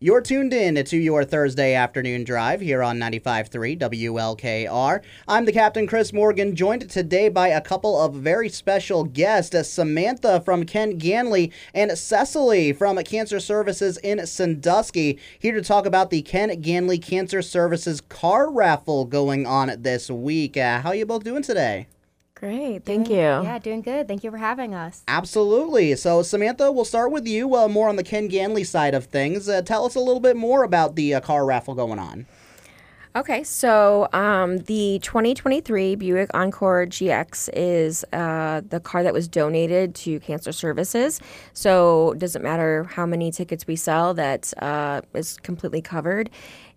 You're tuned in to your Thursday afternoon drive here on 95.3 WLKR. I'm the Captain Chris Morgan, joined today by a couple of very special guests Samantha from Ken Ganley and Cecily from Cancer Services in Sandusky, here to talk about the Ken Ganley Cancer Services car raffle going on this week. Uh, how are you both doing today? Great, thank Doing- you. Yeah, doing good. Thank you for having us. Absolutely. So, Samantha, we'll start with you, uh, more on the Ken Ganley side of things. Uh, tell us a little bit more about the uh, car raffle going on. Okay, so um, the 2023 Buick Encore GX is uh, the car that was donated to Cancer Services. So it doesn't matter how many tickets we sell, that uh, is completely covered.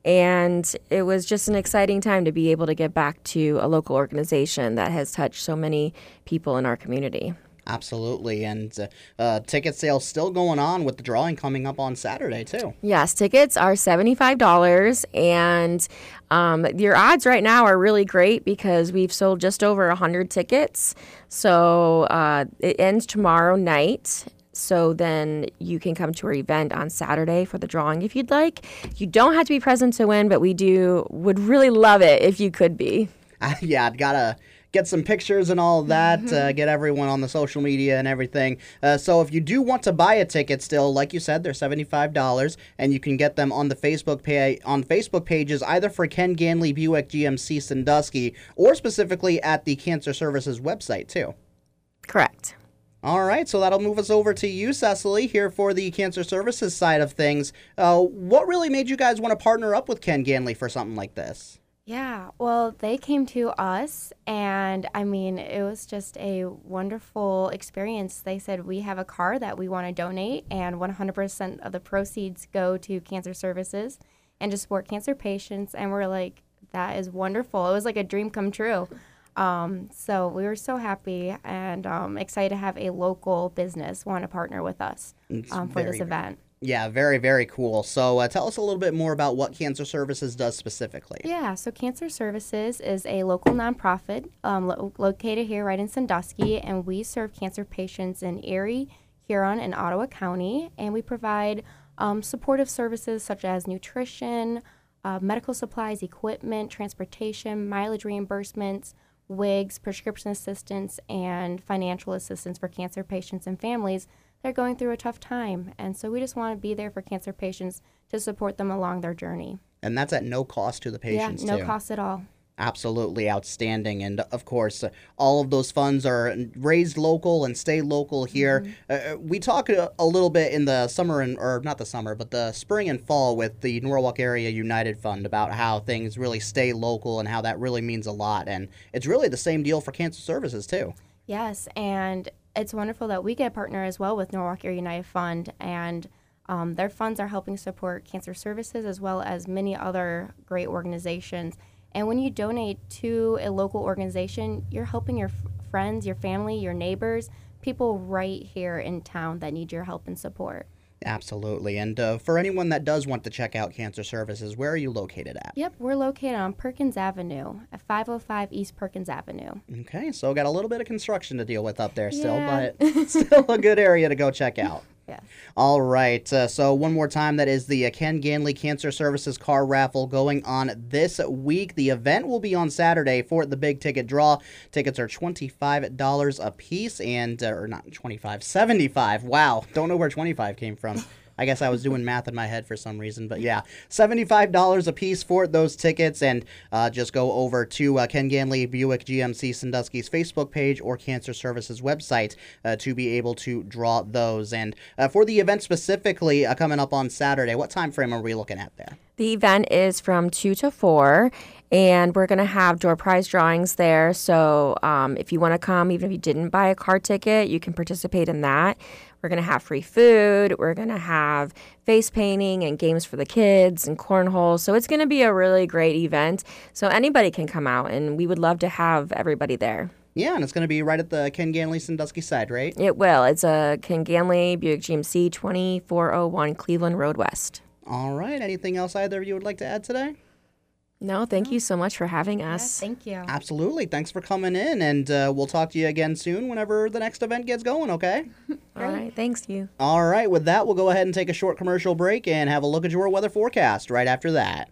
And it was just an exciting time to be able to get back to a local organization that has touched so many people in our community. Absolutely. And uh, uh, ticket sales still going on with the drawing coming up on Saturday, too. Yes, tickets are $75, and um, your odds right now are really great because we've sold just over 100 tickets. So uh, it ends tomorrow night. So then you can come to our event on Saturday for the drawing if you'd like. You don't have to be present to win, but we do would really love it if you could be. yeah, I've got to get some pictures and all that, uh, get everyone on the social media and everything. Uh, so if you do want to buy a ticket still, like you said, they're $75 and you can get them on the Facebook pay on Facebook pages either for Ken Ganley Buick GMC Sandusky or specifically at the Cancer Services website too. Correct. All right, so that'll move us over to you, Cecily, here for the cancer services side of things. Uh, what really made you guys want to partner up with Ken Ganley for something like this? Yeah, well, they came to us, and I mean, it was just a wonderful experience. They said, We have a car that we want to donate, and 100% of the proceeds go to cancer services and to support cancer patients. And we're like, That is wonderful. It was like a dream come true. Um, so we were so happy and um, excited to have a local business want to partner with us um, for this event. Yeah, very, very cool. So uh, tell us a little bit more about what Cancer Services does specifically. Yeah, so Cancer Services is a local nonprofit um, lo- located here right in Sandusky, and we serve cancer patients in Erie, Huron, and Ottawa County. And we provide um, supportive services such as nutrition, uh, medical supplies, equipment, transportation, mileage reimbursements, wigs, prescription assistance, and financial assistance for cancer patients and families that are going through a tough time. And so we just want to be there for cancer patients to support them along their journey. And that's at no cost to the patients, yeah, no too. cost at all. Absolutely outstanding. And of course, uh, all of those funds are raised local and stay local here. Uh, we talk a, a little bit in the summer and, or not the summer, but the spring and fall with the Norwalk Area United Fund about how things really stay local and how that really means a lot. And it's really the same deal for cancer services, too. Yes, and it's wonderful that we get partner as well with Norwalk Area United Fund, and um, their funds are helping support cancer services as well as many other great organizations. And when you donate to a local organization, you're helping your f- friends, your family, your neighbors, people right here in town that need your help and support. Absolutely. And uh, for anyone that does want to check out cancer services, where are you located at? Yep, we're located on Perkins Avenue at 505 East Perkins Avenue. Okay, so got a little bit of construction to deal with up there still, Yeah. but still a good area to go check out. All right, uh, so one more time, that is the uh, Ken Ganley Cancer Services car raffle going on this week. The event will be on Saturday for the big ticket draw. Tickets are $25 a piece, and, uh, or not 25 75 Wow, don't know where 25 came from. I guess I was doing math in my head for some reason, but yeah, $75 a piece for those tickets. And uh, just go over to uh, Ken Ganley Buick GMC Sandusky's Facebook page or Cancer Services website uh, to be able to draw those. And uh, for the event specifically uh, coming up on Saturday, what time frame are we looking at there? The event is from 2 to 4, and we're going to have door prize drawings there. So um, if you want to come, even if you didn't buy a car ticket, you can participate in that. We're going to have free food. We're going to have face painting and games for the kids and cornhole. So it's going to be a really great event. So anybody can come out, and we would love to have everybody there. Yeah, and it's going to be right at the Ken Ganley Sandusky side, right? It will. It's a Ken Ganley Buick GMC 2401 Cleveland Road West. All right. Anything else either of you would like to add today? No, thank you so much for having us. Thank you. Absolutely. Thanks for coming in, and uh, we'll talk to you again soon whenever the next event gets going, okay? All right, thanks you. All right, with that, we'll go ahead and take a short commercial break and have a look at your weather forecast right after that.